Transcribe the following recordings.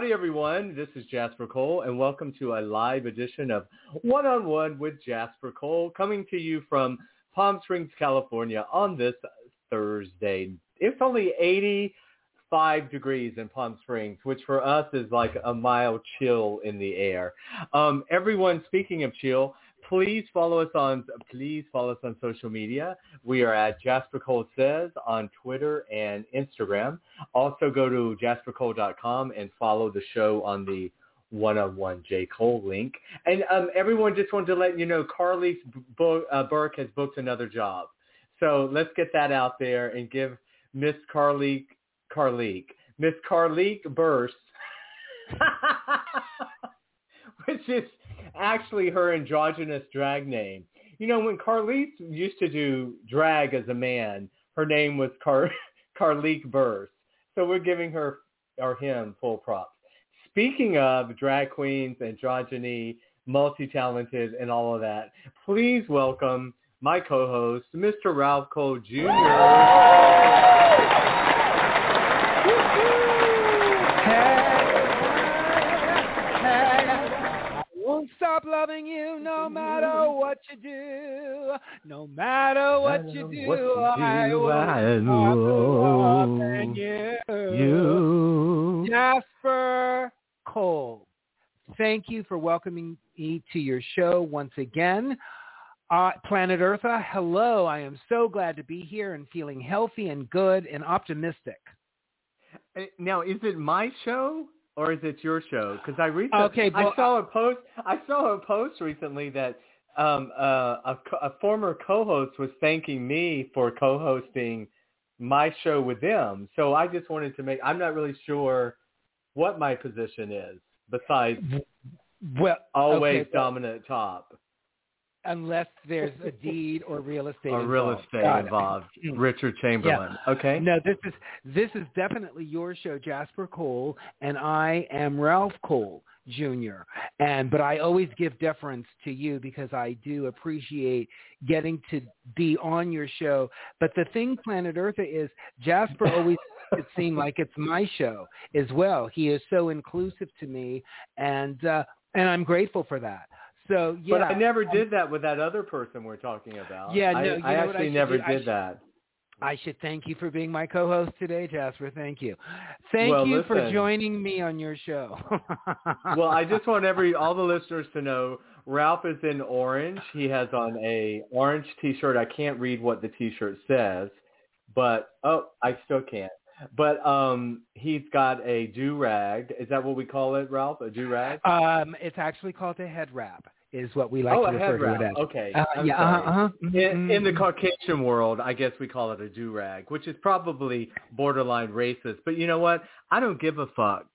Howdy, everyone. This is Jasper Cole, and welcome to a live edition of One on One with Jasper Cole, coming to you from Palm Springs, California on this Thursday. It's only 85 degrees in Palm Springs, which for us is like a mild chill in the air. Um, everyone, speaking of chill, please follow us on please follow us on social media. We are at Jasper Cole Says on Twitter and Instagram. Also go to jaspercole.com and follow the show on the one-on-one J. Cole link. And um, everyone just wanted to let you know Carly uh, Burke has booked another job. So let's get that out there and give Miss Carly Carleek, Miss Carleek Burse, which is actually her androgynous drag name. You know, when Carlise used to do drag as a man, her name was Car- Carleek Burse. So we're giving her or him full props. Speaking of drag queens, androgyny, multi-talented, and all of that, please welcome my co-host, Mr. Ralph Cole Jr. No matter what you do, What you I do, will I stop know you. You. Jasper Cole, thank you for welcoming me to your show once again. Uh, Planet Eartha, hello. I am so glad to be here and feeling healthy and good and optimistic. Uh, Now, is it my show or is it your show? Because I recently Okay, well, I saw a post. I saw a post recently that um, uh, a, co- a former co-host was thanking me for co-hosting my show with them. So I just wanted to make. I'm not really sure what my position is besides Well, always okay, well, dominant top unless there's a deed or real estate or real involved. estate Got involved. Mm. Richard Chamberlain. Okay. No, this is this is definitely your show, Jasper Cole, and I am Ralph Cole Jr. And but I always give deference to you because I do appreciate getting to be on your show. But the thing, Planet Eartha, is Jasper always it seem like it's my show as well. He is so inclusive to me, and uh, and I'm grateful for that. So yeah, But I never did that with that other person we're talking about. Yeah, no, I I actually should never do? I did should- that. I should thank you for being my co-host today, Jasper. Thank you. Thank Well, you for joining me on your show. well, I just want every all the listeners to know Ralph is in orange. He has on a orange T-shirt. I can't read what the T-shirt says, but oh, I still can't. But um, he's got a do rag. Is that what we call it, Ralph? A do rag? um, it's actually called a head wrap, is what we like oh, to a refer head to wrap. it as. Okay. Uh, yeah, sorry. uh-huh, uh-huh. In, in the Mhm. Caucasian world, I guess we call it a do rag, which is probably borderline racist. But you know what? I don't give a fuck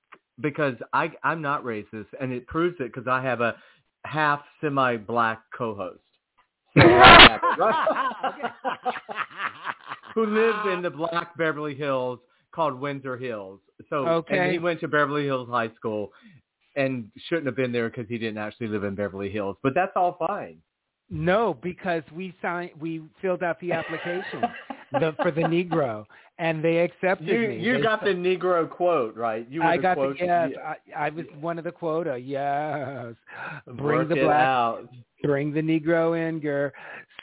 because I I'm not racist, and it proves it because I have a half semi-black co-host. So I have it, right? Who lives in the black Beverly Hills called Windsor Hills. So Okay. and he went to Beverly Hills High School and shouldn't have been there because he didn't actually live in Beverly Hills. But that's all fine. No, because we signed, we filled out the application the, for the Negro, and they accepted You me. you They got said- the Negro quote right. You were I the got quote. the yes. yeah. I, I was one of the quota. Yes, bring Work the black, out. Bring the Negro in, girl.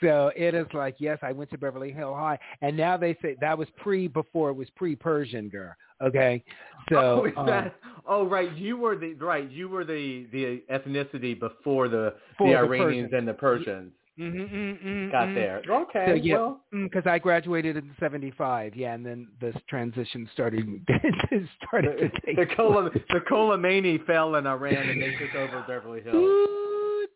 So it is like yes, I went to Beverly Hill High, and now they say that was pre before it was pre Persian, girl. Okay, so oh, is um, that, oh, right. You were the right. You were the the ethnicity before the the the Iranians and the Persians mm, mm, mm, mm, got mm. there. Okay. So yeah, Well, because I graduated in '75, yeah, and then this transition started started to the, take the Khomeini fell in Iran and they took over Beverly Hills.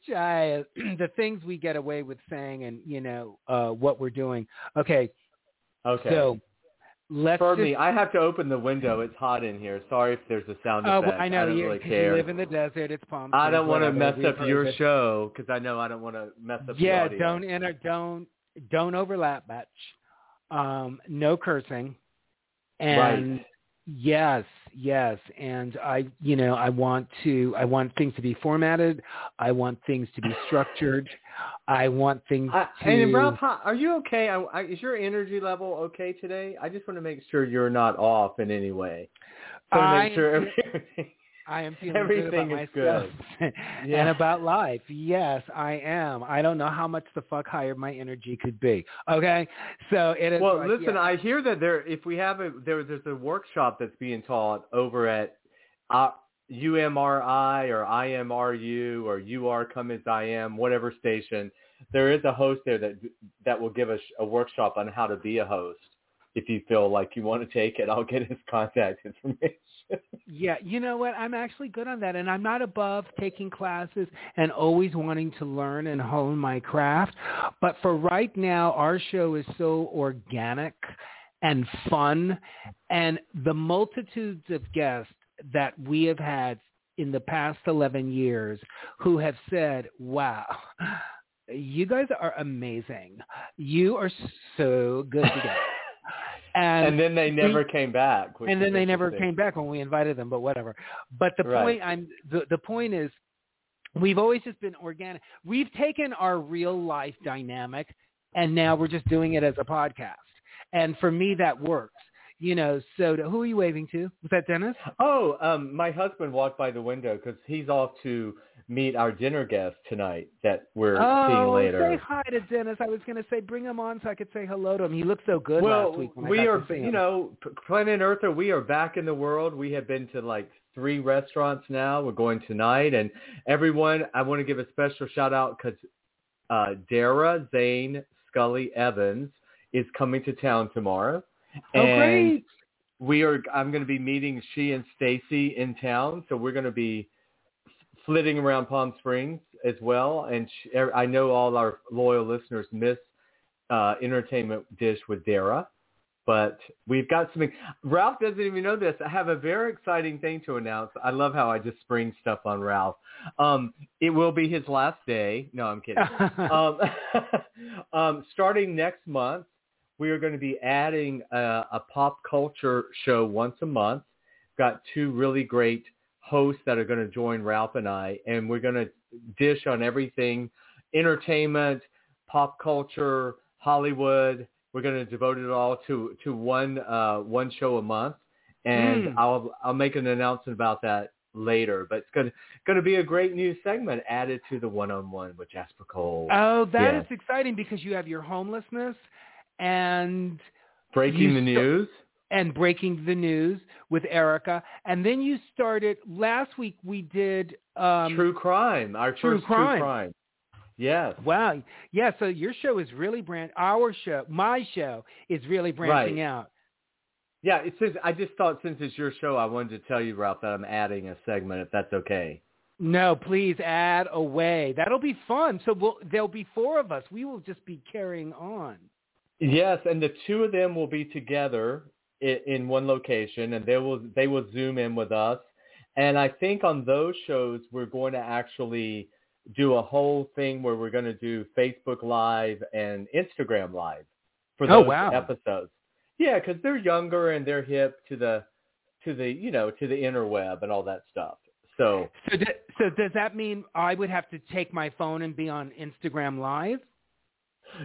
Child. the things we get away with saying and you know uh what we're doing okay Okay. so let's For just, me, I have to open the window. It's hot in here. Sorry if there's a sound Oh, effect. well, I know don't you, really care. you live in the desert. It's Palm I don't want to mess up your it. show because I know I don't want to mess up Yeah, don't enter. Don't don't overlap much. Um, no cursing. And Right. yes, yes, and I, you know, I want to. I want things to be formatted. I want things to be structured. I want things I, to. and Ralph, are you okay? I, I, is your energy level okay today? I just want to make sure you're not off in any way. So to I make sure everything. I am feeling Everything good is about myself and Yeah. about life. Yes, I am. I don't know how much the fuck higher my energy could be. Okay, so it is. Well, like, listen, yeah. I hear that there, if we have a, there, there's a workshop that's being taught over at uh, UMRI or IMRU or UR Come As I Am, whatever station. There is a host there that that will give us a workshop on how to be a host. If you feel like you want to take it, I'll get his contact information. Yeah, you know what? I'm actually good on that, and I'm not above taking classes and always wanting to learn and hone my craft. But for right now, our show is so organic and fun, and the multitudes of guests that we have had in the past 11 years who have said, "Wow." You guys are amazing. You are so good together. And, and then they we- never came back. and then they never came back when we invited them, but whatever. But the Right. point I'm the, the point is we've always just been organic. We've taken our real life dynamic and now we're just doing it as a podcast. And for me that works. You know, so to, who are you waving to? Was that Dennis? Oh, um, my husband walked by the window because he's off to meet our dinner guest tonight that we're seeing oh, later. say hi to Dennis. I was going to say bring him on so I could say hello to him. He looked so good well, last week. When I we got are, to see him. you know, Planet Earther. We are back in the world. We have been to like three restaurants now. We're going tonight, and everyone. I want to give a special shout out because uh, Dara Zane Scully Evans is coming to town tomorrow. Oh, and great. we are I'm going to be meeting she and Stacy in town, so we're going to be flitting around Palm Springs as well. And sh I know all our loyal listeners miss uh, entertainment dish with Dara, but we've got something. Ralph doesn't even know this. I have a very exciting thing to announce. I love how I just spring stuff on Ralph. Um, it will be his last day. No, I'm kidding. um, um, starting next month, we are going to be adding a, a pop culture show once a month. Got two really great hosts that are going to join Ralph and I, and we're going to dish on everything, entertainment, pop culture, Hollywood. We're going to devote it all to to one uh, one show a month, and Mm. I'll I'll make an announcement about that later. But it's going to going to be a great new segment added to the one on one with Jasper Cole. Oh, that is exciting because you have your homelessness and Breaking the news. And breaking the news with Erica, and then you started last week. We did um, true crime. Our True first Crime. true crime. Yes. Wow, yeah. So your show is really brand. Our show, my show, is really branching Right. out. Yeah, it says I just thought since it's your show I wanted to tell you, Ralph, that I'm adding a segment if that's okay. No, please add away. That'll be fun. So we'll, there'll be four of us. We will just be carrying on. Yes, and the two of them will be together in, one location, and they will they will zoom in with us. And I think on those shows we're going to actually do a whole thing where we're going to do Facebook Live and Instagram Live for oh, those Oh, wow. episodes. Yeah, because they're younger and they're hip to the to the you know to the interweb and all that stuff. So So, d- so does that mean I would have to take my phone and be on Instagram Live?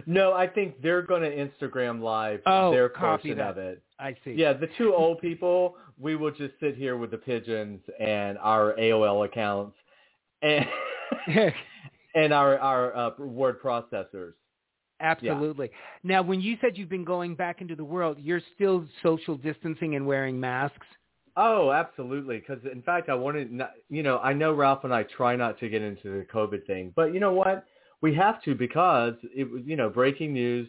No, I think they're going to Instagram Live Oh, their portion that. of it. I see. Yeah, the two old people, we will just sit here with the pigeons and our AOL accounts and and our our uh, word processors. Absolutely. Now, when you said you've been going back into the world, you're still social distancing and wearing masks. Oh, absolutely. Because in fact, I wanted, not, you know, I know Ralph and I try not to get into the COVID thing, but you know what? We have to because it was, you know, breaking news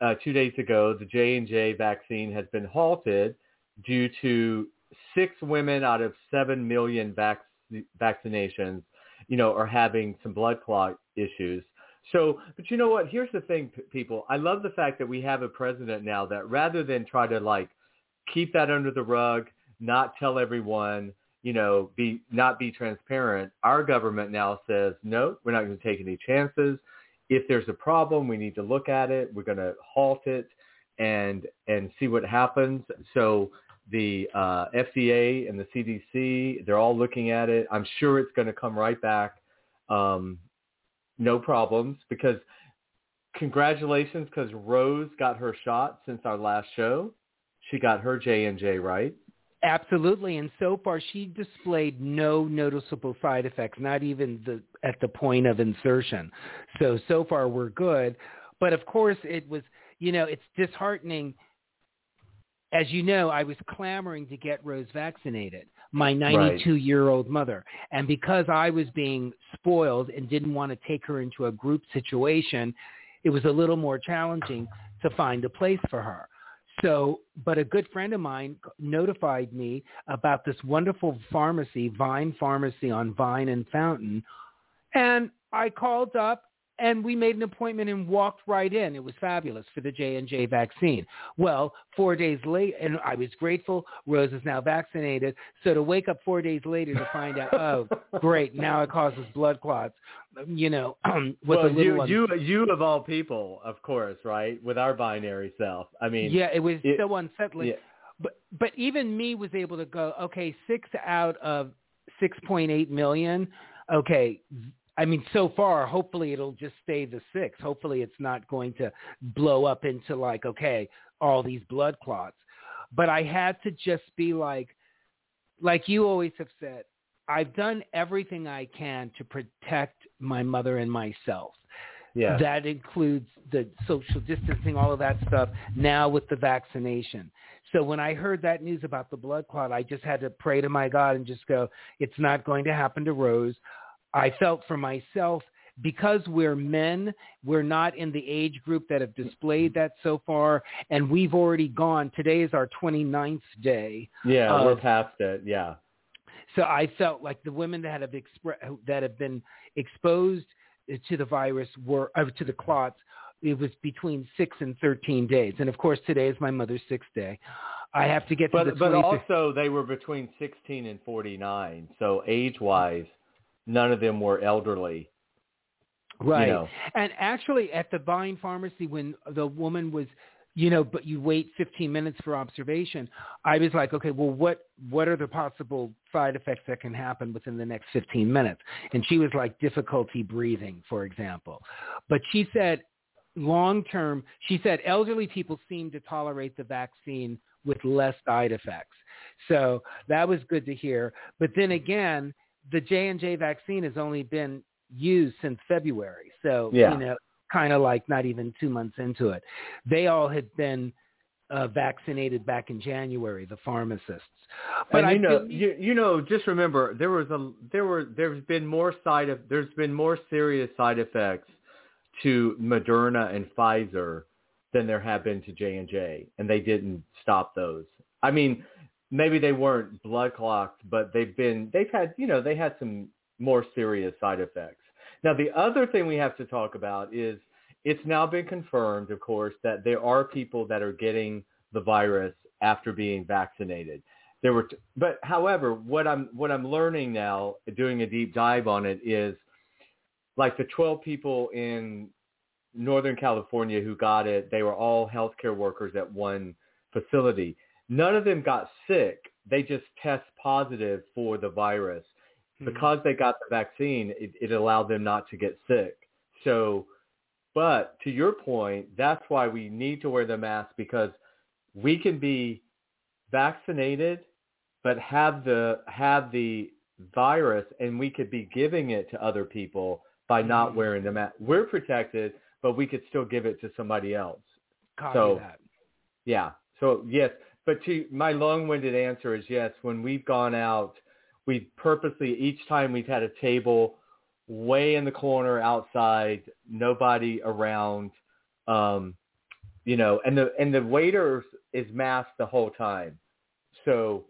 uh, two days ago. The J and J vaccine has been halted due to six women out of seven million vac- vaccinations, you know, are having some blood clot issues. So, but you know what? Here's the thing, people. I love the fact that we have a president now that rather than try to like keep that under the rug, not tell everyone, you know, be not be transparent. Our government now says, no, we're not going to take any chances. If there's a problem, we need to look at it. We're going to halt it and and see what happens. So the uh, FDA and the CDC, they're all looking at it. I'm sure it's going to come right back. Um, no problems because congratulations because Rose got her shot since our last show. She got her J and J right. Absolutely, and so far she displayed no noticeable side effects, not even the at the point of insertion. So so far we're good, but of course it was you know it's disheartening. As you know, I was clamoring to get Rose vaccinated, my 92-year-old mother, and because I was being spoiled and didn't want to take her into a group situation, it was a little more challenging to find a place for her. So, but a good friend of mine notified me about this wonderful pharmacy, Vine Pharmacy on Vine and Fountain. And I called up and we made an appointment and walked right in. It was fabulous for the J&J vaccine. Well, four days later, and I was grateful, Rose is now vaccinated. So to wake up four days later to find out, oh, great, now it causes blood clots, um, you know, with well, a little you, one. you, you of all people, of course, right? With our binary self. I mean, yeah, it was it, so unsettling. Yeah. But but even me was able to go, okay, six out of 6.8 million. Okay, I mean, so far, hopefully it'll just stay the six. Hopefully it's not going to blow up into like, okay, all these blood clots. But I had to just be like, like you always have said, I've done everything I can to protect my mother and myself. Yeah. That includes the social distancing, all of that stuff, now with the vaccination. So when I heard that news about the blood clot, I just had to pray to my God and just go, it's not going to happen to Rose. I felt for myself because we're men, we're not in the age group that have displayed that so far, and we've already gone. Today is our 29th day. Yeah, of, we're past it. Yeah. So I felt like the women that have expre- that have been exposed to the virus were uh, to the clots. It was between six and 13 days, and of course today is my mother's sixth day. I have to get but, to the But 20th. also they were between 16 and 49, so age-wise none of them were elderly. Right. You know. And actually at the Vine Pharmacy when the woman was you know, but you wait 15 minutes for observation. I was like, okay, well, what what are the possible side effects that can happen within the next 15 minutes? And she was like difficulty breathing, for example. But she said long term, she said elderly people seem to tolerate the vaccine with less side effects. So that was good to hear. But then again, the J and J vaccine has only been used since February, so yeah. you know, kind of like not even two months into it. They all had been uh, vaccinated back in January, the pharmacists. But and I you know, you, you know, just remember there was a there were there's been more side of there's been more serious side effects to Moderna and Pfizer than there have been to J and J, and they didn't stop those. I mean, maybe they weren't blood clots, but they've been they've had you know they had some more serious side effects. Now the other thing we have to talk about is it's now been confirmed, of course, that there are people that are getting the virus after being vaccinated. There were, t- but however, what I'm what I'm learning now, doing a deep dive on it, is like the 12 people in Northern California who got it. They were all healthcare workers at one facility None of them got sick. They just test positive for the virus. Hmm. Because they got the vaccine, it, it allowed them not to get sick. So, but to your point, that's why we need to wear the mask because we can be vaccinated, but have the have the virus, and we could be giving it to other people by not Mhm. wearing the mask. We're protected, but we could still give it to somebody else. Copy So- that. Yeah. So yes, but to my long-winded answer is yes. When we've gone out, we've purposely each time we've had a table way in the corner outside, nobody around, um, you know, and the and the waiter is masked the whole time. So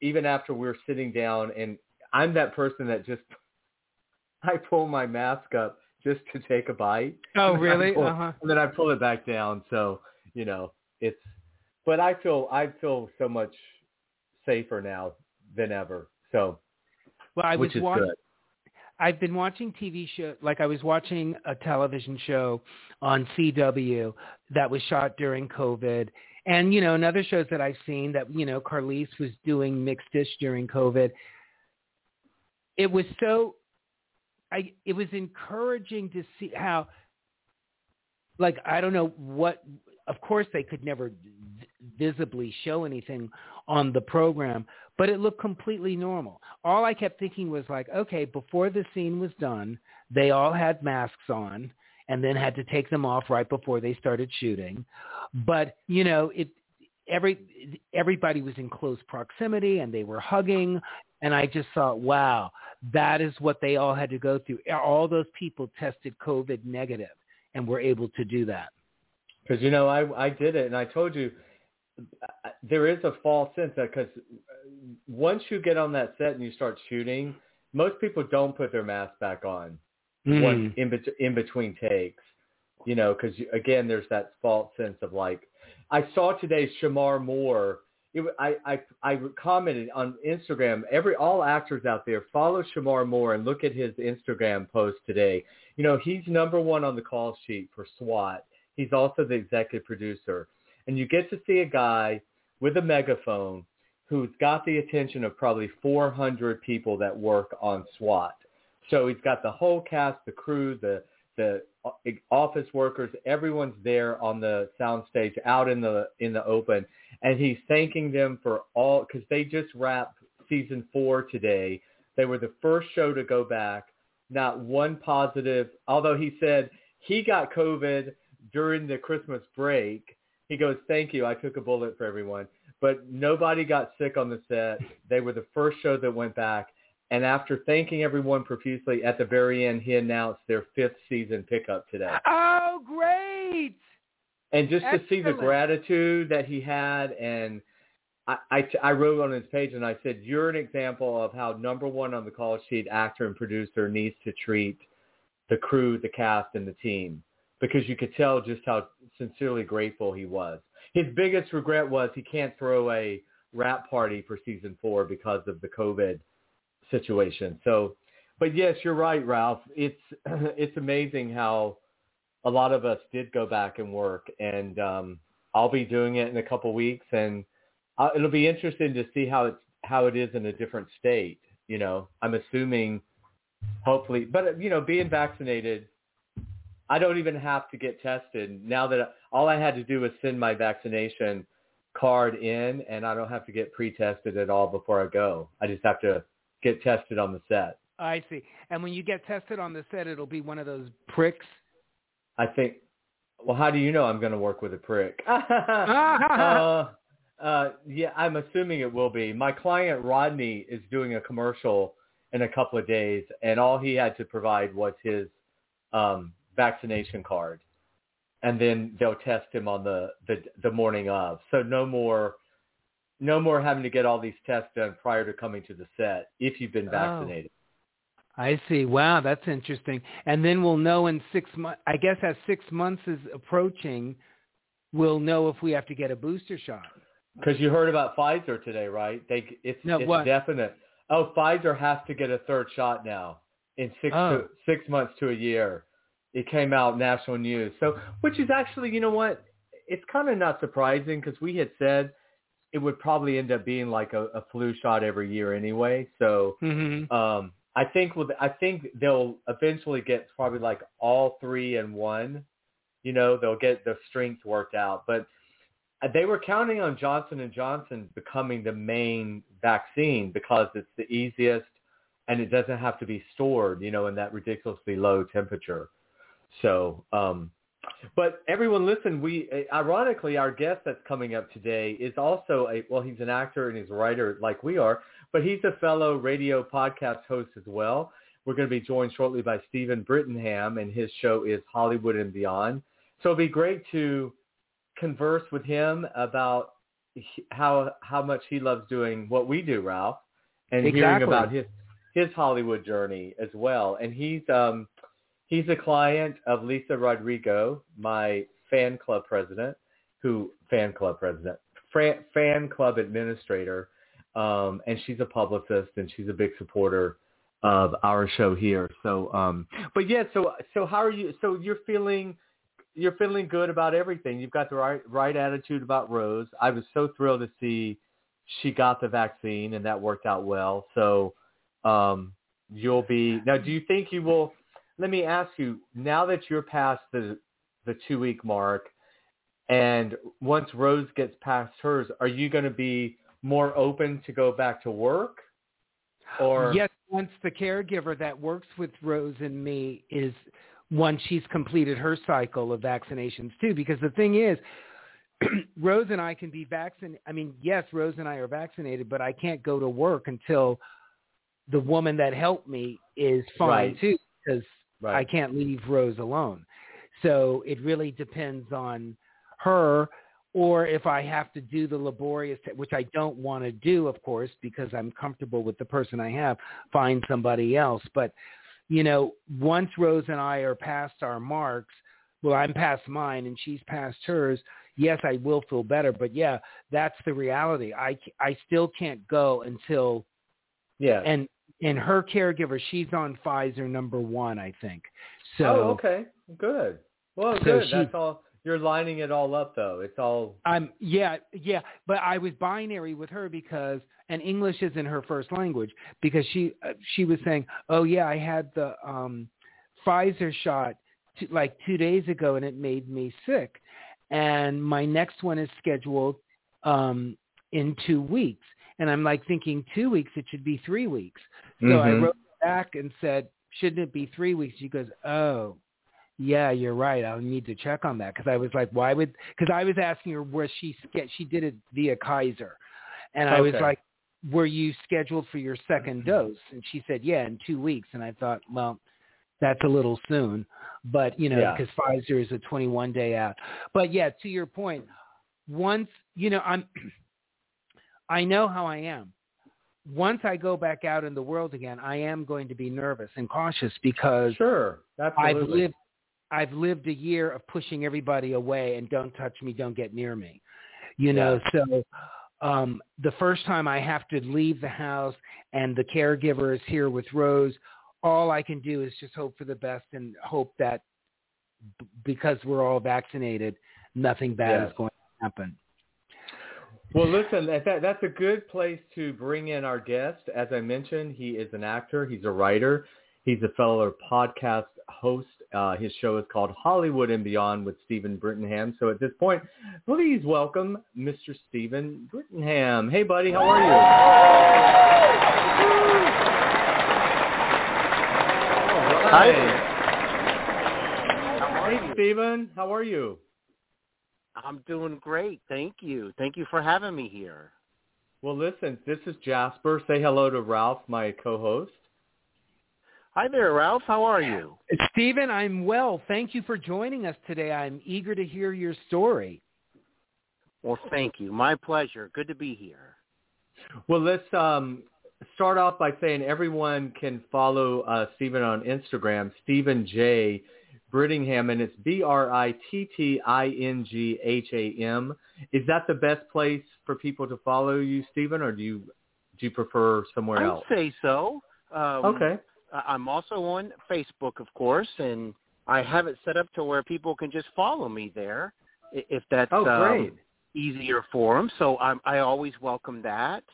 even after we're sitting down, and I'm that person that just I pull my mask up just to take a bite. Oh, And then I really? pull- Uh-huh. And then I pull it back down. So you know, it's but I feel I feel so much safer now than ever. So, well, I which was is wa- good. I've been watching TV show like I was watching a television show on CW that was shot during COVID. And you know, and other shows that I've seen that you know Carlise was doing mixed dish during COVID. It was so I it was encouraging to see how like I don't know what of course they could never v- visibly show anything on the program, but it looked completely normal. All I kept thinking was like, okay, before the scene was done, they all had masks on and then had to take them off right before they started shooting. But, you know, it every everybody was in close proximity and they were hugging and I just thought, wow, that is what they all had to go through. All those people tested COVID negative and were able to do that. Because you know, I I did it, and I told you there is a false sense that because once you get on that set and you start shooting, most people don't put their mask back on Mm. once in bet- in between takes. You know, because again, there's that false sense of like I saw today Shemar Moore. It, I, I I commented on Instagram. Every all actors out there follow Shemar Moore and look at his Instagram post today. You know he's number one on the call sheet for SWAT. He's also the executive producer, and you get to see a guy with a megaphone who's got the attention of probably 400 people that work on SWAT. So he's got the whole cast, the crew, the the uh, office workers, everyone's there on the soundstage out in the in the open, and he's thanking them for all because they just wrapped season four today. They were the first show to go back. Not one positive, although he said he got COVID during the Christmas break. He goes, "Thank you, I took a bullet for everyone." But nobody got sick on the set. They were the first show that went back. And after thanking everyone profusely, at the very end, he announced their fifth season pickup today. Oh, great! And just to see the gratitude that he had, and I, I, I wrote on his page and I said, you're an example of how number one on the call sheet actor and producer needs to treat the crew, the cast, and the team. Because you could tell just how sincerely grateful he was. His biggest regret was he can't throw a wrap party for season four because of the COVID situation. So, but yes, you're right, Ralph. It's it's amazing how a lot of us did go back and work, and um, I'll be doing it in a couple weeks, and uh, it'll be interesting to see how it's how it is in a different state. You know, I'm assuming, hopefully, but you know, being vaccinated, I don't even have to get tested now that all I had to do was send my vaccination card in, and I don't have to get pre-tested at all before I go. I just have to get tested on the set. I see. And when you get tested on the set, it'll be one of those pricks. I think. Well, how do you know I'm going to work with a prick? uh, uh, yeah, I'm assuming it will be. My client Rodney is doing a commercial in a couple of days, and all he had to provide was his um, vaccination card, and then they'll test him on the, the the morning of. So no more, no more having to get all these tests done prior to coming to the set if you've been Oh. vaccinated. I see. Wow, that's interesting. And then we'll know in six months. I guess as six months is approaching, we'll know if we have to get a booster shot. Because you heard about Pfizer today, right? They it's No, it's what? definite. Oh, Pfizer has to get a third shot now in six Oh. to, six months to a year. It came out national news. So, which is actually, you know what? It's kind of not surprising because we had said it would probably end up being like a, a flu shot every year anyway. So, Mm-hmm. um, I think with I think they'll eventually get probably like all three in one. You know, they'll get the strength worked out, but they were counting on Johnson and Johnson becoming the main vaccine because it's the easiest and it doesn't have to be stored, you know, in that ridiculously low temperature. So, um, but everyone listen, we, uh, ironically, our guest that's coming up today is also a, well, he's an actor and he's a writer like we are, but he's a fellow radio podcast host as well. We're going to be joined shortly by Steven Brittingham and his show is Hollywood and Beyond. So it'd be great to converse with him about how how much he loves doing what we do, Ralph, and hearing about his his Hollywood journey as well. And he's um he's a client of Lisa Rodrigo, my fan club president, who fan club president, fan, fan club administrator, um, and she's a publicist and she's a big supporter of our show here. So, um, but yeah, so so how are you? So you're feeling you're feeling good about everything. You've got the right right attitude about Rose. I was so thrilled to see she got the vaccine and that worked out well. So um, you'll be now. Do you think you will? Let me ask you. Now that you're past the the two week mark, and once Rose gets past hers, are you going to be more open to go back to work? Or yes, once the caregiver that works with Rose and me is once she's completed her cycle of vaccinations too. Because the thing is, Rose and I can be vaccinated. I mean, yes, Rose and I are vaccinated, but I can't go to work until the woman that helped me is fine Right. too, because Right. I can't leave Rose alone. So it really depends on her or if I have to do the laborious, which I don't want to do, of course, because I'm comfortable with the person I have, find somebody else. But, you know, once Rose and I are past our marks, well, I'm past mine and she's past hers. Yes, I will feel better. But yeah, that's the reality. I, I still can't go until, yeah. and, and her caregiver, she's on Pfizer number one, I think. So oh, okay, good. Well, So good. she- That's all. You're lining it all up, though. It's all I'm yeah, yeah, but I was binary with her because and English isn't her first language because she uh, she was saying, "Oh yeah, I had the um Pfizer shot t- like 2 days ago and it made me sick." And my next one is scheduled um in 2 weeks. And I'm like thinking 2 weeks it should be 3 weeks. So I Mhm. wrote back and said, "Shouldn't it be 3 weeks?" She goes, "Oh, yeah, you're right. I'll need to check on that because I was like, why would? Because I was asking her where she she did it via Kaiser, and I was like, were you scheduled for your second dose? And she said, yeah, in two weeks. And I thought, well, that's a little soon, but you know, Yeah. because Pfizer is a 21 day out. But yeah, to your point, once you know, I'm, I know how I am. Once I go back out in the world again, I am going to be nervous and cautious because sure. I've lived I've lived a year of pushing everybody away and don't touch me, don't get near me. You know, so um the first time I have to leave the house and the caregiver is here with Rose, all I can do is just hope for the best and hope that b- because we're all vaccinated, nothing bad Yes. is going to happen. Well, listen, that, that, that's a good place to bring in our guest. As I mentioned, he is an actor. He's a writer. He's a fellow podcast host. Uh, his show is called Hollywood and Beyond with Steven Brittingham. So at this point, please welcome Mr. Steven Brittingham. Hey, buddy, how are you? Are Hey. Steven, how are you? I'm doing great. Thank you. Thank you for having me here. Well, listen, this is Jasper. Say hello to Ralph, my co-host. Hi there, Ralph. How are you? Steven, I'm well. Thank you for joining us today. I'm eager to hear your story. Well, thank you. My pleasure. Good to be here. Well, let's um, start off by saying everyone can follow uh, Steven on Instagram, Steven J. Brittingham, and it's B-R-I-T-T-I-N-G-H-A-M. Is that the best place for people to follow you, Steven, or do you do you prefer somewhere else? I'd say so. Um, Okay. I'm also on Facebook, of course, and I have it set up to where people can just follow me there if that's Oh, um, easier for them. So I'm, I always welcome that.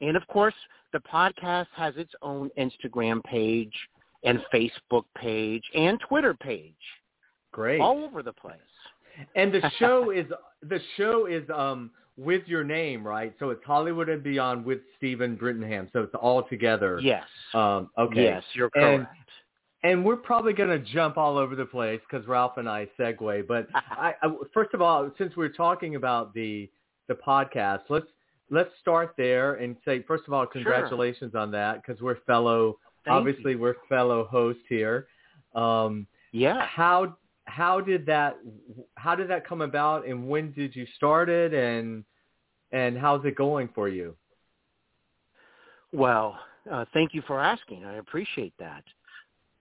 And of course, the podcast has its own Instagram page and Facebook page and Twitter page, Great. all over the place. And the show is the show is um with your name, right? So it's Hollywood and Beyond with Steven Brittingham. So it's all together. Yes. Um, okay. Yes, you're And- correct. And we're probably going to jump all over the place because Ralph and I segue. But I, I, first of all, since we're talking about the the podcast, let's let's start there and say first of all, congratulations on that because we're fellow. Thank obviously, we're fellow hosts here. Um, Yeah. how how did that how did that come about, and when did you start it, and and how's it going for you? Well, uh, thank you for asking. I appreciate that.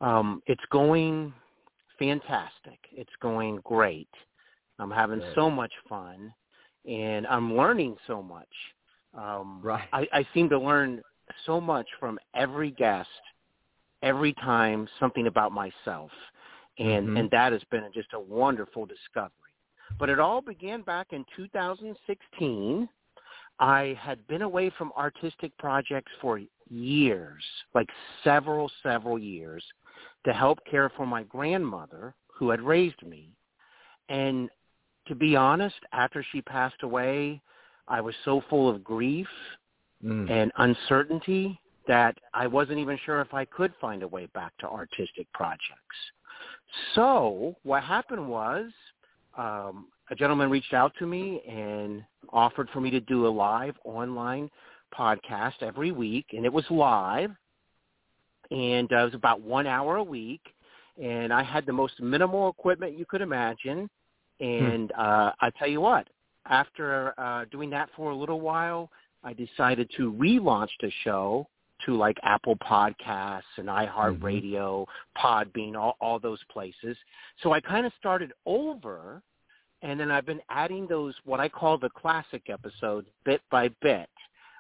Um, it's going fantastic. It's going great. I'm having Good. so much fun. and I'm learning so much. Um, Right. I, I seem to learn so much from every guest, every time something about myself, and Mhm. and that has been just a wonderful discovery. But it all began back in 2016. I had been away from artistic projects for years, like several, several years, to help care for my grandmother who had raised me. And to be honest, after she passed away, I was so full of grief Mm. and uncertainty that I wasn't even sure if I could find a way back to artistic projects. So what happened was um, a gentleman reached out to me and offered for me to do a live online podcast every week, and it was live, and uh, it was about one hour a week, and I had the most minimal equipment you could imagine, and uh, I tell you what, after uh, doing that for a little while, I decided to relaunch the show to like Apple Podcasts and iHeartRadio, Podbean, all, all those places. So I kind of started over, and then I've been adding those what I call the classic episodes bit by bit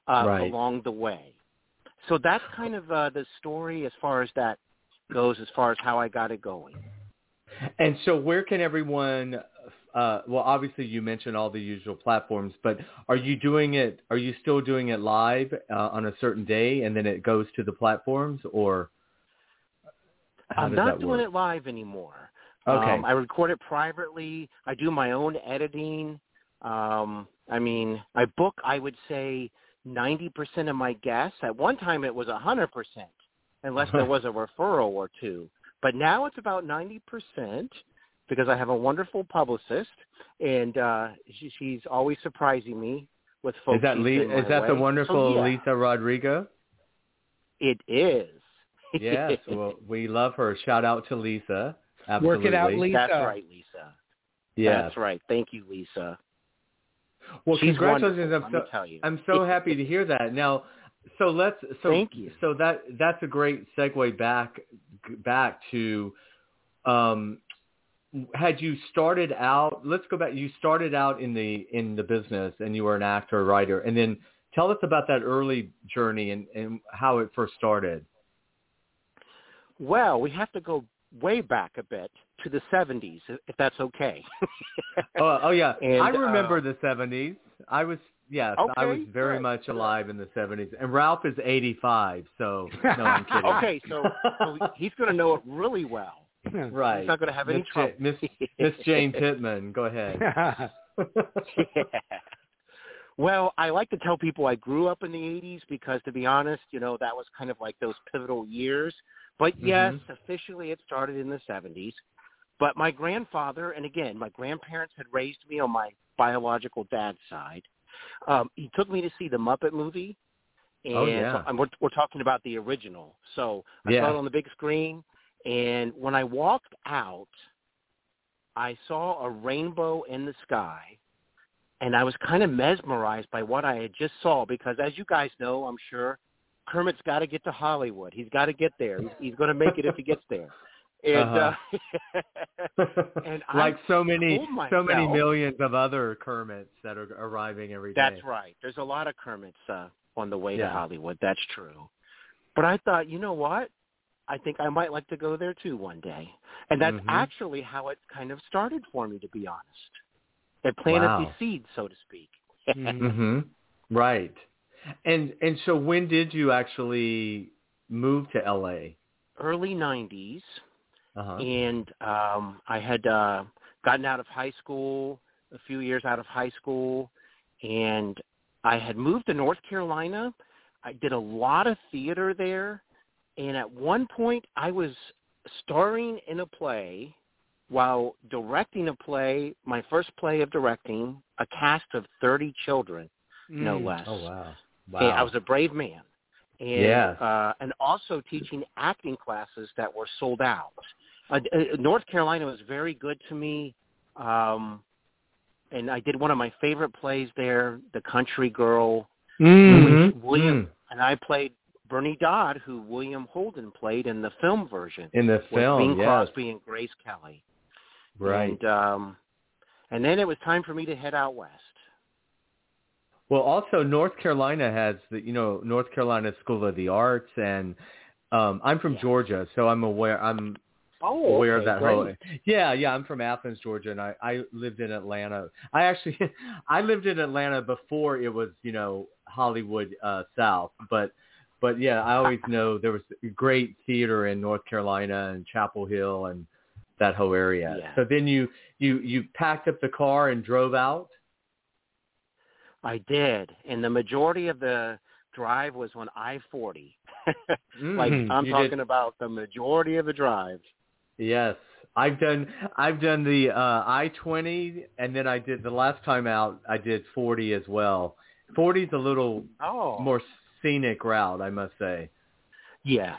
uh, Right. along the way. So that's kind of uh, the story as far as that goes, as far as how I got it going. And so where can everyone, uh, well, obviously you mentioned all the usual platforms, but are you doing it, are you still doing it live uh, on a certain day and then it goes to the platforms or I'm not doing it live anymore. Okay. Um, I record it privately. I do my own editing. Um, I mean, I book, I would say, 90% of my guests. At one time, it was 100%, unless there was a referral or two. But now it's about 90% because I have a wonderful publicist, and uh, she, she's always surprising me with folks. is that she Lee, is my that the wonderful So, yeah, Lisa Rodrigo? It is. Yes. well, we love her. Shout out to Lisa. Absolutely. Work it out, Lisa. That's right, Lisa. Yes. That's right. Thank you, Lisa. Well, She's congratulations. I'm so, tell you. I'm so happy to hear that. Now, so let's so Thank you. so that that's a great segue back back to um had you started out let's go back you started out in the in the business and you were an actor writer and then tell us about that early journey and, and how it first started. Well, we have to go way back a bit to the 70s, if that's okay. oh, oh yeah. And, i remember uh, the 70s i was yes i was very good, much alive in the 70s and ralph is 85 so no i'm kidding. Okay, so, so he's going to know it really well. Right He's not going to have any Miss Ja- trouble. Miss Miss Jane Pittman, go ahead. yeah. Well, I like to tell people I grew up in the 80s because, to be honest, you know, that was kind of like those pivotal years. But yes, Mhm. officially it started in the 70s. But my grandfather, and again, my grandparents had raised me on my biological dad's side. Um, he took me to see the Muppet movie. And Oh, yeah. we're, we're talking about the original. So I Yeah. saw it on the big screen. And when I walked out, I saw a rainbow in the sky and I was kind of mesmerized by what I had just saw because, as you guys know, I'm sure Kermit's got to get to Hollywood. He's got to get there. He's, he's going to make it if he gets there. And uh and I like so many told so many millions of other Kermits that are arriving every day. that's right. There's a lot of Kermits uh, on the way Yeah. to Hollywood. That's true. But I thought, you know what? I think I might like to go there too one day. And that's Mhm. actually how it kind of started for me, to be honest. It planted Wow. the seed, so to speak. Mhm. Mhm. Right. And and so when did you actually move to LA? Early 90s. Uh-huh. and um I had uh gotten out of high school a few years out of high school and I had moved to North Carolina. I did a lot of theater there and at one point I was starring in a play while directing a play, my first play of directing, a cast of 30 children, no Mm. less. Oh wow. Wow. And I was a brave man. And Yes. uh, and also teaching acting classes that were sold out. Uh, uh, North Carolina was very good to me. Um, and I did one of my favorite plays there, The Country Girl, Mhm. William, Mm. and I played Bernie Dodd, who William Holden played in the film version in the film, Bing yes. Crosby and Grace Kelly. Right. And um, and then it was time for me to head out west. Well, also North Carolina has the you know North Carolina School of the Arts, and um, I'm from Georgia, so I'm aware. I'm Oh, aware okay, of that great. whole. Yeah, yeah. I'm from Athens, Georgia, and I I lived in Atlanta. I actually I lived in Atlanta before it was you know Hollywood uh, South, but but yeah, I always know there was a great theater in North Carolina and Chapel Hill and that whole area. Yeah. So then you you you packed up the car and drove out. I did, and the majority of the drive was on I-40. like Mhm, I'm you talking did- about the majority of the drive. Yes, I've done I've done the uh, I twenty, and then I did the last time out. I did forty as well. Forty's a little Oh, more scenic route, I must say. yes,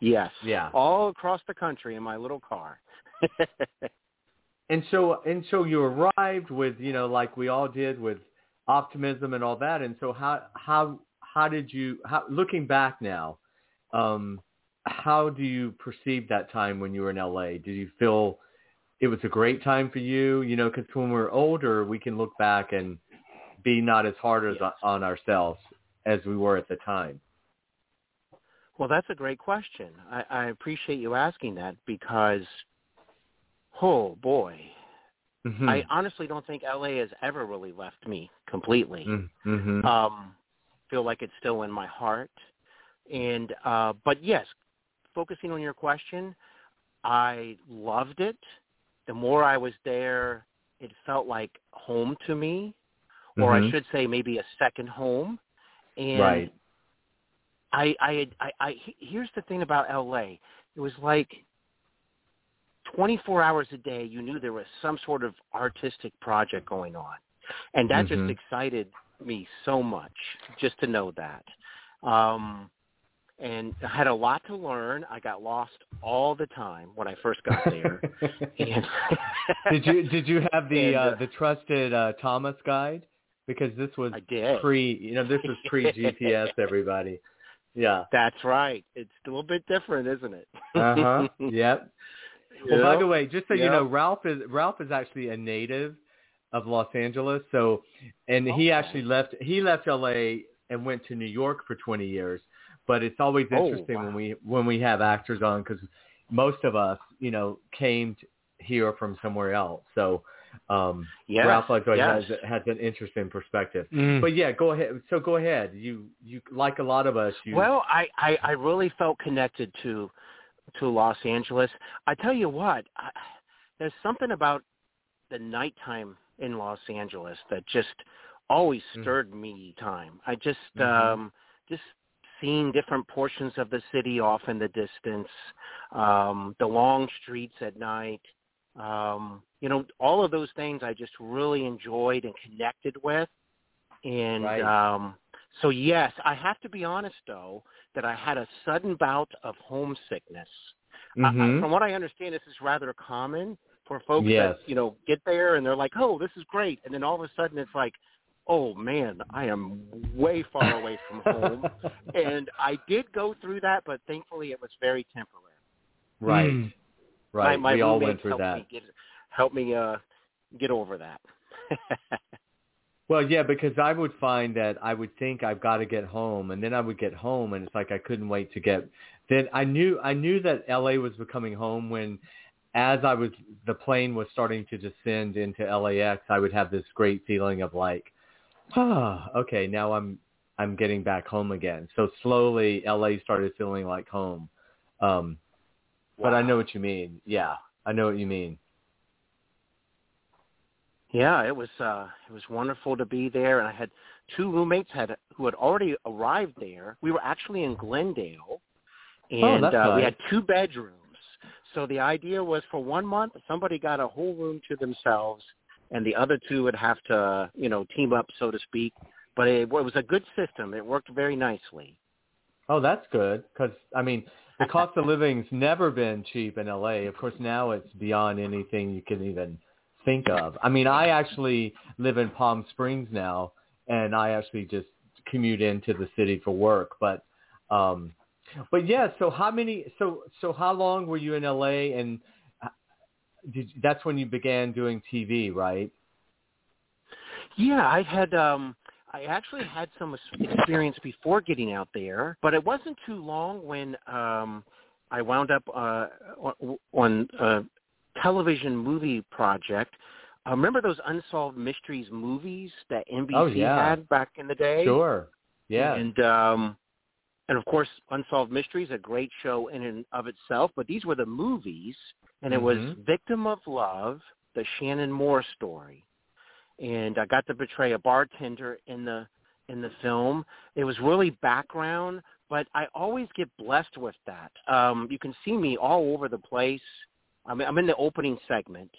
yes, Yeah. all across the country in my little car. And so and so you arrived with you know like we all did with optimism and all that. And so how how how did you how, looking back now? Um, how do you perceive that time when you were in LA? Did you feel it was a great time for you? You know, because when we're older, we can look back and be not as hard as Yes. on ourselves as we were at the time. Well, that's a great question. I, I appreciate you asking that because, oh boy, Mhm. I honestly don't think LA has ever really left me completely. Mhm. Um, feel like it's still in my heart, and uh, but yes, focusing on your question, I loved it. The more I was there, it felt like home to me, or I Mhm. should say maybe a second home. And Right. I, I, I, I, here's the thing about LA. It was like 24 hours a day. You knew there was some sort of artistic project going on, and that Mhm. just excited me so much just to know that. Um, and I had a lot to learn. I got lost all the time when I first got there. and did you did you have the And, uh, uh, the trusted uh, Thomas guide? Because this was pre, you know, this was pre GPS. Everybody, yeah. That's right. It's a little bit different, isn't it? Uh huh. yep. Well, by the way, just so you know, Ralph is Ralph is actually a native of Los Angeles. So, and he actually left he left L.A. and went to New York for 20 years. But it's always Oh, interesting when we when we have actors on because most of us, you know, came here from somewhere else. So, um, Yes, Ralph Lovejoy yes. has has an interesting perspective. Mm. But yeah, go ahead. So go ahead. You you like a lot of us. You Well, I, I I really felt connected to to Los Angeles. I tell you what, I, there's something about the nighttime in Los Angeles that just always Mm. stirred me time. I just Mhm. um just seeing different portions of the city off in the distance, um, the long streets at night, um, you know, all of those things I just really enjoyed and connected with. And Right. um so yes, I have to be honest though that I had a sudden bout of homesickness. I- I, Mhm. from what I understand, this is rather common for folks Yes. that you know get there and they're like, "Oh, this is great," and then all of a sudden it's like, "Oh man, I am way far away from home." and I did go through that, but thankfully it was very temporary. right. Mm. Right. My, my we all roommates went through that. Me get, help me uh, get over that. Well, yeah, because I would find that I would think I've got to get home, and then I would get home, and it's like I couldn't wait to get. Then I knew I knew that L.A. was becoming home when, as I was the plane was starting to descend into LAX, I would have this great feeling of like, ah, okay, now I'm I'm getting back home again. So slowly, L.A. started feeling like home. Um, But I know what you mean. Yeah, I know what you mean. Yeah, it was uh it was wonderful to be there and I had two roommates had who had already arrived there. We were actually in Glendale and Oh, uh we had two bedrooms. So the idea was for one month somebody got a whole room to themselves and the other two would have to, you know, team up so to speak. But it, it was a good system. It worked very nicely. Oh, that's good because I mean the cost of living's never been cheap in LA. Of course, now it's beyond anything you can even think of. I mean, I actually live in Palm Springs now, and I actually just commute into the city for work. But, um, but yeah. So how many? So so how long were you in LA? And uh, did, that's when you began doing TV, right? Yeah, I had um I actually had some experience before getting out there, but it wasn't too long when um, I wound up uh, on a television movie project. Uh, remember those unsolved mysteries movies that NBC Oh, yeah. had back in the day? Sure. Yeah. And um, and of course, Unsolved Mysteries, a great show in and of itself. But these were the movies, and it was Mhm. Victim of Love, the Shannon Mohr story, and I got to portray a bartender in the in the film. It was really background, but I always get blessed with that. Um, you can see me all over the place. I'm, I'm in the opening segment,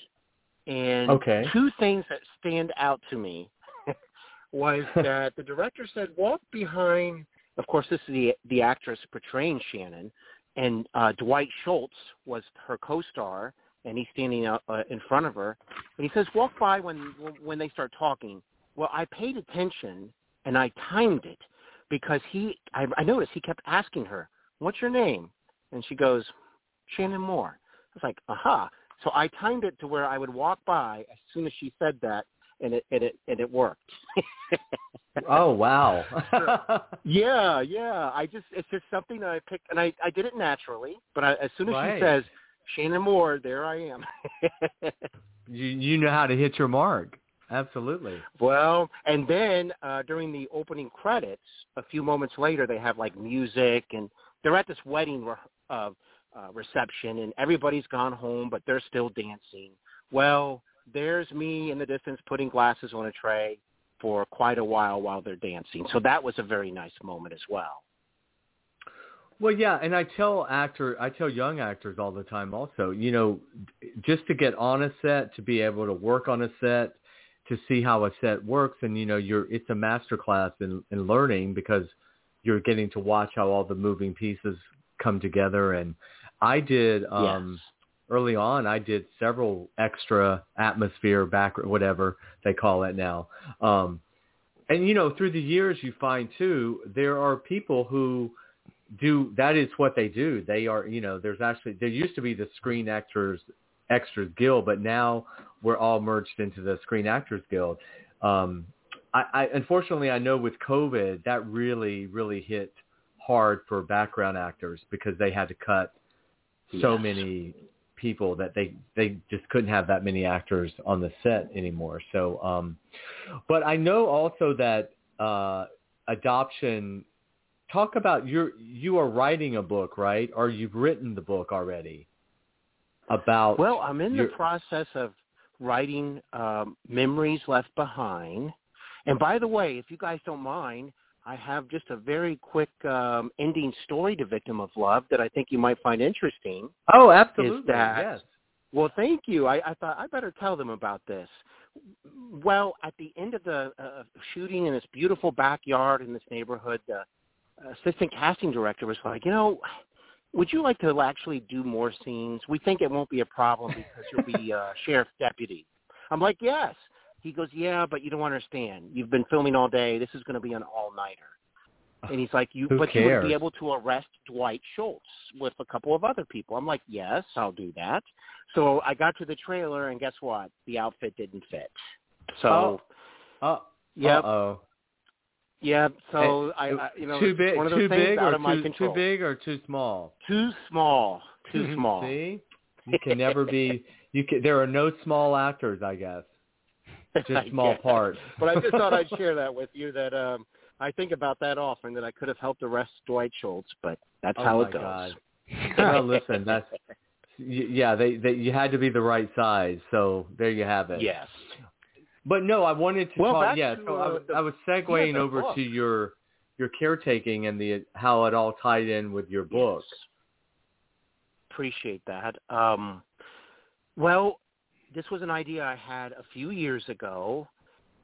and Okay. two things that stand out to me was that the director said, "Walk behind." Of course, this is the the actress portraying Shannon, and uh, Dwight Schultz was her co-star, and he's standing out uh, in front of her, and he says, "Walk by when when they start talking." Well, I paid attention and I timed it because he, I, I noticed he kept asking her, "What's your name?" And she goes, "Shannon Mohr." Was like, "Aha!" So I timed it to where I would walk by as soon as she said that, and it and it and it worked. oh wow. Yeah, yeah. I just it's just something that I picked, and I I did it naturally. But I, as soon as Right. she says Shannon Mohr, there I am. you you know how to hit your mark. Absolutely. well, and then uh during the opening credits, a few moments later, they have like music, and they're at this wedding re- uh, uh, reception, and everybody's gone home, but they're still dancing. Well, there's me in the distance putting glasses on a tray for quite a while while they're dancing. So that was a very nice moment as well. Well, yeah, and I tell actor, I tell young actors all the time. Also, you know, just to get on a set, to be able to work on a set, to see how a set works, and you know, you're it's a master class in, in learning because you're getting to watch how all the moving pieces come together. And I did um, yes. early on. I did several extra atmosphere back, whatever they call it now. Um, and you know, through the years, you find too there are people who do that is what they do. They are, you know, there's actually there used to be the Screen Actors Extras Guild, but now we're all merged into the Screen Actors Guild. Um, I, I unfortunately I know with COVID that really really hit hard for background actors because they had to cut so Yes. many people that they they just couldn't have that many actors on the set anymore. So, um, but I know also that uh, adoption. Talk about your you are writing a book, right? Or you've written the book already about. Well, I'm in your- the process of writing um, Memories Left Behind. And by the way, if you guys don't mind, I have just a very quick um, ending story to Victim of Love that I think you might find interesting. oh, absolutely, that- yes. Well, thank you. I, I thought I better tell them about this. Well, at the end of the uh, shooting in this beautiful backyard in this neighborhood, the assistant casting director was like, you know, would you like to actually do more scenes? We think it won't be a problem because you'll be uh, sheriff deputy. I'm like, yes. He goes, yeah, but you don't understand. You've been filming all day. This is going to be an all-nighter. And he's like, you, Who but you would be able to arrest Dwight Schultz with a couple of other people. I'm like, yes, I'll do that. So I got to the trailer, and guess what? The outfit didn't fit. So, Oh, yep, uh-oh. yep. So I, Uh, I, you know, too big, one of those too big, out or of my too, control. too big, or too small. Too small. Too small. See, you can never be. You can. There are no small actors, I guess. I Just small parts. But I just thought I'd share that with you. That um, I think about that often. That I could have helped arrest Dwight Schultz, but that's Oh how it goes. God. listen, that's yeah. They, they you had to be the right size, so there you have it. Yes. But no, I wanted to Well, talk. Yeah, to, so I, uh, was- the- I was segueing yeah, over book. to your your caretaking and the how it all tied in with your book. Yes. Appreciate that. Um, well, this was an idea I had a few years ago,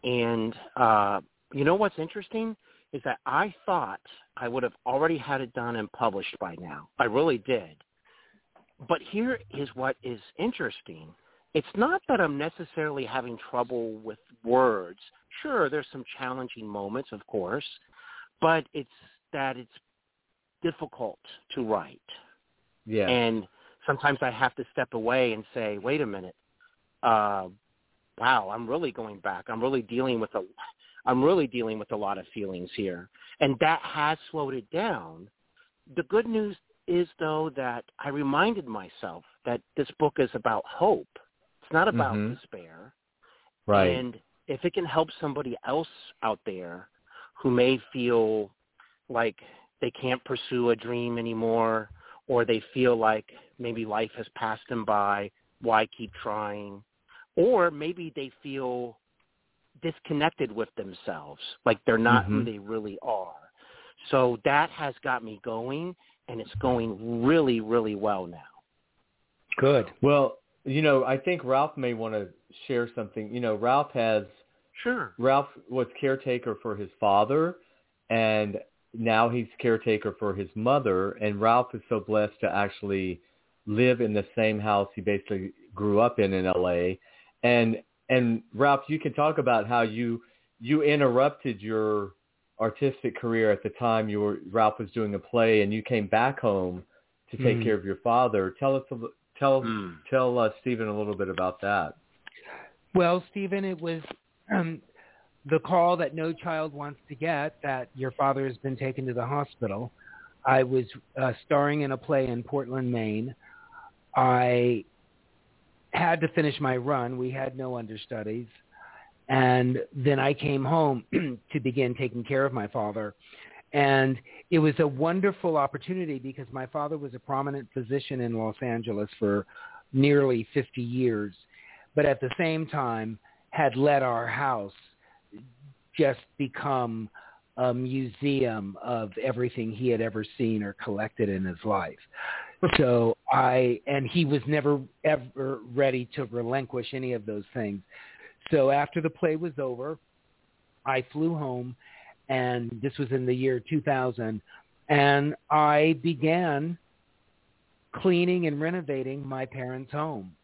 and uh, you know what's interesting is that I thought I would have already had it done and published by now. I really did. But here is what is interesting. It's not that I'm necessarily having trouble with words. Sure, there's some challenging moments, of course, but it's that it's difficult to write. Yeah. And sometimes I have to step away and say, wait a minute, uh, wow, I'm really going back. I'm really dealing with a, I'm really dealing with a lot of feelings here. And that has slowed it down. The good news is, though, that I reminded myself that this book is about hope. It's not about Mhm. despair. Right. And if it can help somebody else out there who may feel like they can't pursue a dream anymore or they feel like maybe life has passed them by, why keep trying? Or maybe they feel disconnected with themselves, like they're not who Mhm. they really are. So that has got me going and it's going really, really well now. Good. well, you know, I think Ralph may want to share something. You know, Ralph has Sure. Ralph was caretaker for his father, and now he's caretaker for his mother. And Ralph is so blessed to actually live in the same house he basically grew up in in L.A. And and Ralph, you can talk about how you you interrupted your artistic career at the time you were Ralph was doing a play, and you came back home to take Mhm. care of your father. Tell us tell Mm. tell uh, Steven a little bit about that. Well, Steven, it was um, the call that no child wants to get that your father has been taken to the hospital. I was uh, starring in a play in Portland, Maine. I had to finish my run. We had no understudies. And then I came home to begin taking care of my father. And it was a wonderful opportunity because my father was a prominent physician in Los Angeles for nearly 50 years, but at the same time had let our house just become a museum of everything he had ever seen or collected in his life. So I, and he was never ever ready to relinquish any of those things. So after the play was over, I flew home and this was in the year 2000 and I began cleaning and renovating my parents' home.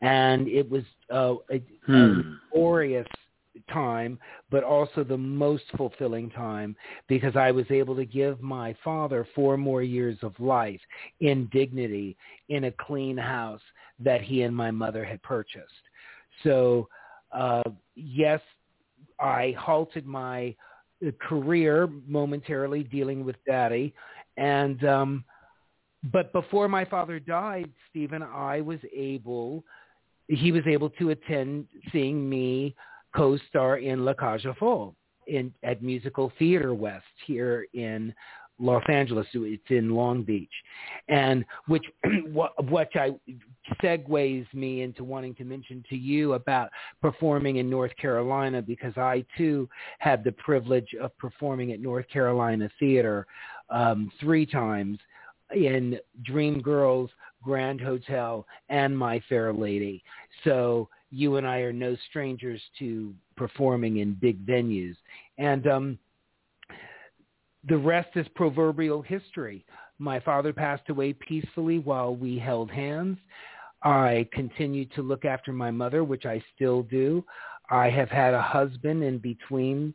And it was uh, a, a Hmm. glorious time, but also the most fulfilling time because I was able to give my father four more years of life in dignity in a clean house that he and my mother had purchased. So, uh, yes, I halted my career momentarily dealing with daddy and um but before my father died steven i was able he was able to attend seeing me co-star in la cage aux folles in at musical theater west here in los angeles it's in long beach and which which i segues me into wanting to mention to you about performing in North Carolina because I too had the privilege of performing at North Carolina Theater um, three times in Dream Girls, Grand Hotel, and My Fair Lady. So you and I are no strangers to performing in big venues. And um, the rest is proverbial history. My father passed away peacefully while we held hands. I continued to look after my mother, which I still do. I have had a husband in between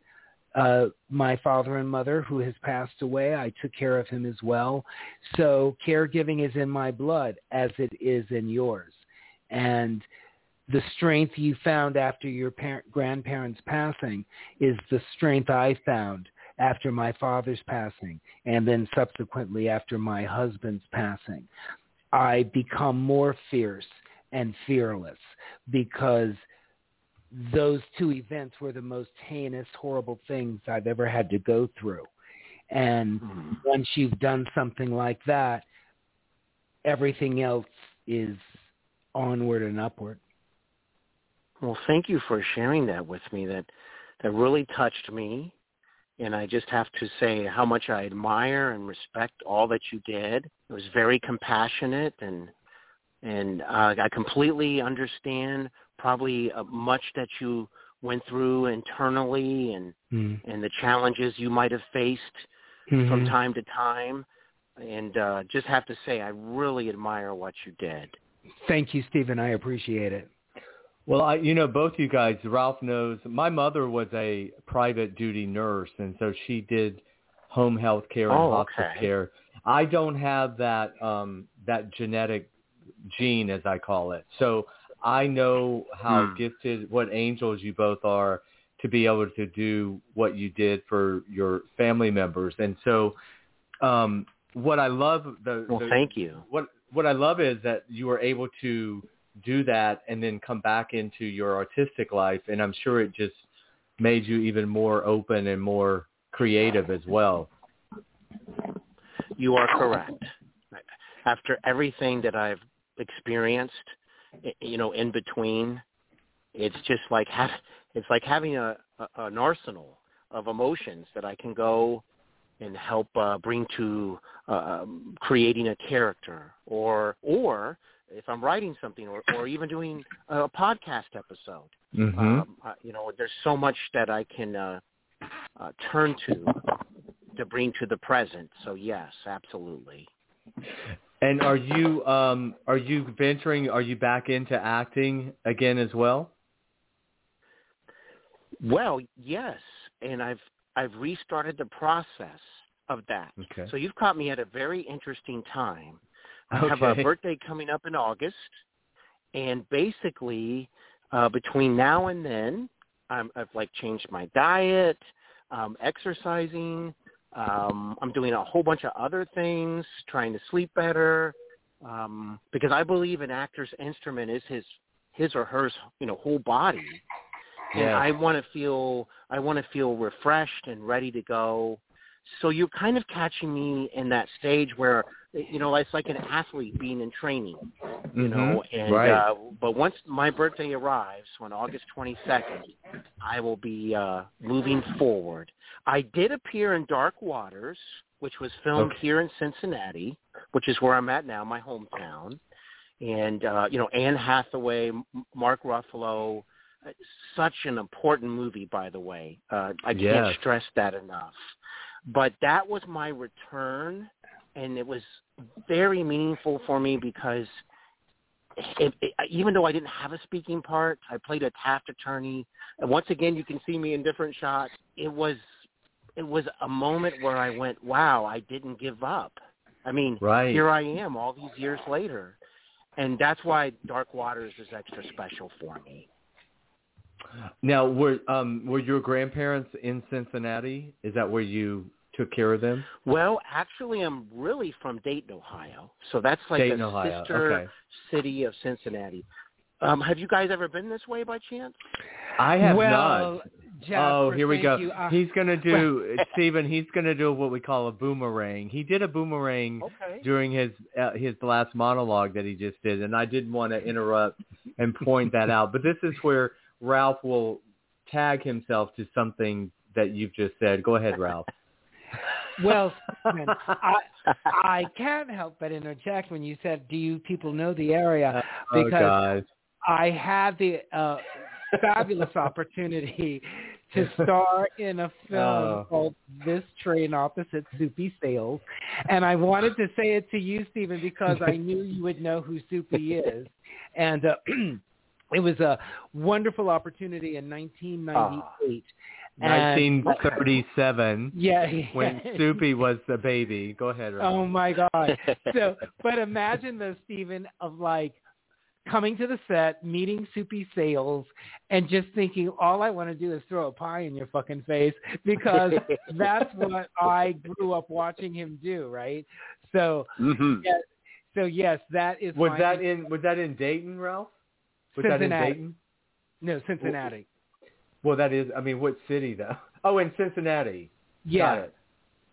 uh, my father and mother who has passed away. I took care of him as well. So caregiving is in my blood as it is in yours. And the strength you found after your parent, grandparents' passing is the strength I found after my father's passing and then subsequently after my husband's passing. I become more fierce and fearless because those two events were the most heinous, horrible things I've ever had to go through. And Mhm. once you've done something like that, everything else is onward and upward. Well, thank you for sharing that with me. That that really touched me, and I just have to say how much I admire and respect all that you did. It was very compassionate, and and uh, I completely understand probably uh, much that you went through internally, and Mm. and the challenges you might have faced Mhm. from time to time. And uh, just have to say, I really admire what you did. Thank you, Steven. I appreciate it. Well, I, you know, both you guys, Ralph knows, my mother was a private duty nurse, and so she did home health care and Oh, hospice okay. care. I don't have that um, that genetic gene, as I call it. So I know how Hmm. gifted, what angels you both are to be able to do what you did for your family members. And so, um, what I love the, well, the thank you. what what I love is that you were able to do that and then come back into your artistic life, and I'm sure it just made you even more open and more creative as well. You are correct. After everything that I've experienced, you know, in between, it's just like ha- it's like having a, a an arsenal of emotions that I can go and help uh, bring to uh, um, creating a character, or or if I'm writing something, or, or even doing a podcast episode. Mm-hmm. Um, you know, there's so much that I can uh, uh, turn to to bring to the present. So yes, absolutely. And are you um, are you venturing? Are you back into acting again as well? Well, yes, and I've I've restarted the process of that. Okay. So you've caught me at a very interesting time. I have a birthday coming up in August, and basically uh, between now and then, I'm, I've like changed my diet, um, exercising. Um, I'm doing a whole bunch of other things, trying to sleep better, um, because I believe an actor's instrument is his his or her you know whole body and I want to feel I want to feel refreshed and ready to go. So you're kind of catching me in that stage where you know it's like an athlete being in training, you know. Mhm. And right. uh, but once my birthday arrives on August 22nd, I will be uh, moving forward. I did appear in Dark Waters, which was filmed Okay. here in Cincinnati, which is where I'm at now, my hometown. And uh, you know, Anne Hathaway, Mark Ruffalo, uh, such an important movie, by the way. Uh, I can't stress that enough. But that was my return, and it was very meaningful for me because it, it, even though I didn't have a speaking part, I played a Taft attorney. And once again, you can see me in different shots. It was it was a moment where I went, "Wow, I didn't give up." I mean, Right. here I am all these years later. And that's why Dark Waters is extra special for me. Now, were um, were your grandparents in Cincinnati? Is that where you took care of them? Well, actually, I'm really from Dayton, Ohio. So that's like Dayton, a Ohio. sister Okay. city of Cincinnati. Um, have you guys ever been this way by chance? I have well, not. Jasper, oh, here we go. you. Uh, he's going to do, Steven. He's going to do what we call a boomerang. He did a boomerang Okay. during his uh, his last monologue that he just did, and I didn't want to interrupt and point that out. But this is where Ralph will tag himself to something that you've just said. Go ahead, Ralph. Well, I, I can't help but interject when you said, "Do you people know the area?" oh Because God. I had the uh, fabulous opportunity to star in a film Oh. called This Train Opposite Soupy Sales. And I wanted to say it to you, Steven, because I knew you would know who Soupy is. And uh, it was a wonderful opportunity in 1998. And- 1937 yeah. when Soupy was the baby. Go ahead, Ralph. Oh my God. So, but imagine though, Steven, of like coming to the set, meeting Soupy Sales, and just thinking, all I want to do is throw a pie in your fucking face because that's what I grew up watching him do, right? So, hmm yes, so yes, that is was that in was that in Dayton, Ralph? Was that in Dayton? no Cincinnati. Well, that is. I mean, what city though? Oh, in Cincinnati. Yeah. Got it.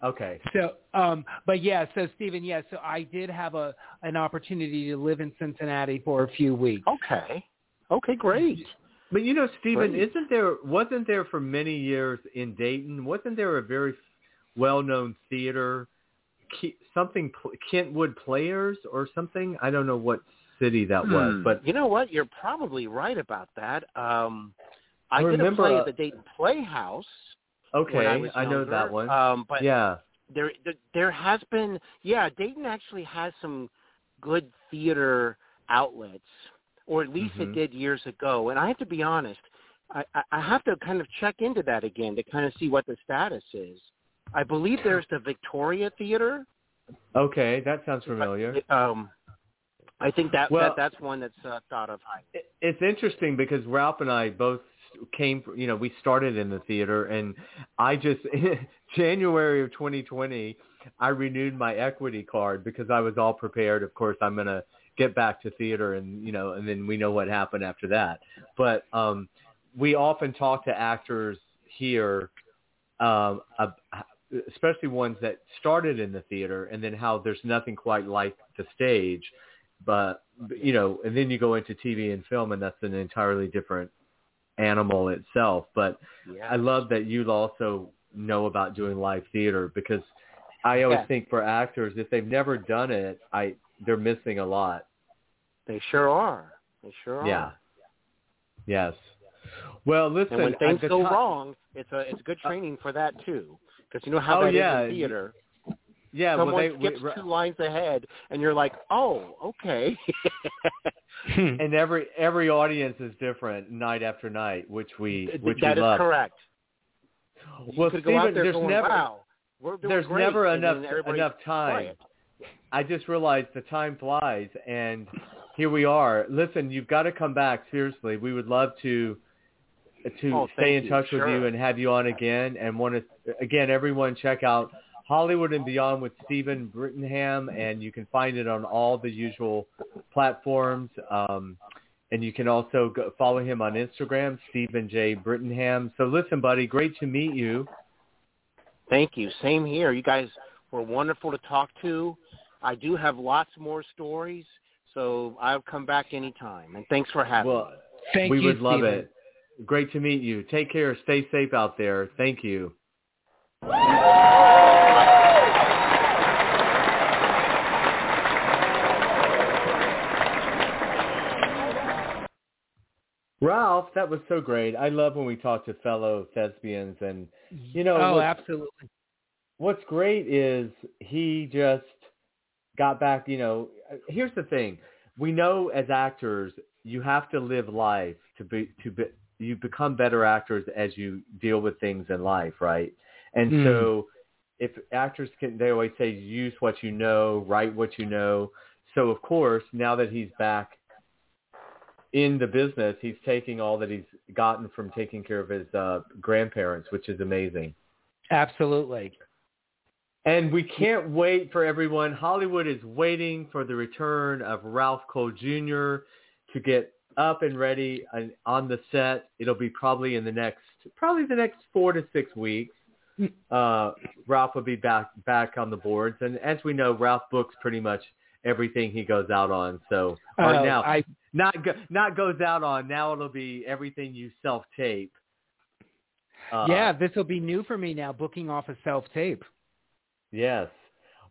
Okay. So, um, but yeah, so Steven, yeah, so I did have a an opportunity to live in Cincinnati for a few weeks. Okay. Okay, great. But you know, Steven, Great. isn't there wasn't there for many years in Dayton? Wasn't there a very well-known theater, Ke- something Kentwood Players or something? I don't know what city that was, Hmm. but you know what? You're probably right about that. Um, I, I did a remember, play uh, at the Dayton Playhouse. okay, I, was know younger. that one. Um, but yeah. there, there there has been yeah Dayton actually has some good theater outlets or at least Mhm. it did years ago and I have to be honest I, I I have to kind of check into that again to kind of see what the status is I believe there's the Victoria Theater Okay, that sounds familiar. um I think that, Well- that that's one that's uh, thought of It- It's interesting because Ralph and I both came, you know, we started in the theater, and I just January of 2020, I renewed my equity card because I was all prepared. Of course, I'm gonna get back to theater, and you know, and then we know what happened after that. But um, we often talk to actors here, um, uh, especially ones that started in the theater, and then how there's nothing quite like the stage. But you know, and then you go into TV and film, and that's an entirely different animal itself. But Yeah. I love that you also know about doing live theater because I always Yeah. think for actors, if they've never done it, I they're missing a lot. They sure are. They sure are. Yeah. Yes. Well, listen. And when things go wrong, it's a it's good training for that too. Because you know how Oh, that is yeah. in theater. Yeah, well, Someone they, we- two lines ahead, and you're like, "Oh, okay." Hmm. and every every audience is different night after night, which we which that we is love. correct. You Well, could go out Steven, there there's going, never "Wow, we're doing there's great," never and enough enough time. quiet. I just realized the time flies, and here we are. Listen, you've got to come back. Seriously, we would love to to Oh, stay thank in you. touch with Sure. you and have you on again. And want to again, everyone check out Hollywood and Beyond with Steven Brittingham, and you can find it on all the usual platforms. Um, and you can also go, follow him on Instagram, Steven J. Brittingham. So listen, buddy, great to meet you. Thank you. Same here. You guys were wonderful to talk to. I do have lots more stories, so I'll come back anytime. And thanks for having Well, me. Thank we you, would love Steven. it. Great to meet you. Take care. Stay safe out there. Thank you. Ralph, that was so great. I love when we talk to fellow thespians and you know oh, what- absolutely. what's great is he just got back, you know, here's the thing. We know as actors, you have to live life to be to be you become better actors as you deal with things in life, right? And Mm. so if actors can they always say use what you know, write what you know. So of course, now that he's back in the business, he's taking all that he's gotten from taking care of his uh, grandparents, which is amazing. Absolutely. And we can't wait for everyone. Hollywood is waiting for the return of Ralph Cole Jr. to get up and ready and on the set. It'll be probably in the next, probably the next four to six weeks. Uh, Ralph will be back back on the boards, and as we know, Ralph books pretty much everything he goes out on. So, Oh, now I not go, not goes out on. Now it'll be everything you self tape. Uh, yeah, this will be new for me now. Booking off a self tape. Yes.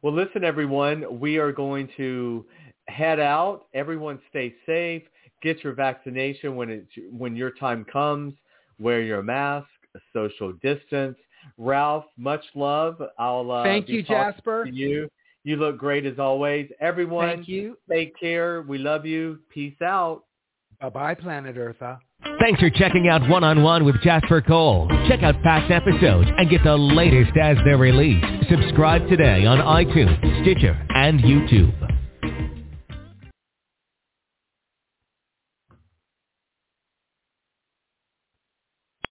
Well, listen, everyone. We are going to head out. Everyone, stay safe. Get your vaccination when it when your time comes. Wear your mask. Social distance. Ralph, much love. I'll uh, Thank you, Jasper. You. You look great as always. Everyone, Thank you. take care. We love you. Peace out. Bye bye, Planet Eartha. Thanks for checking out One-on-One with Jasper Cole. Check out past episodes and get the latest as they're released. Subscribe today on iTunes, Stitcher, and YouTube.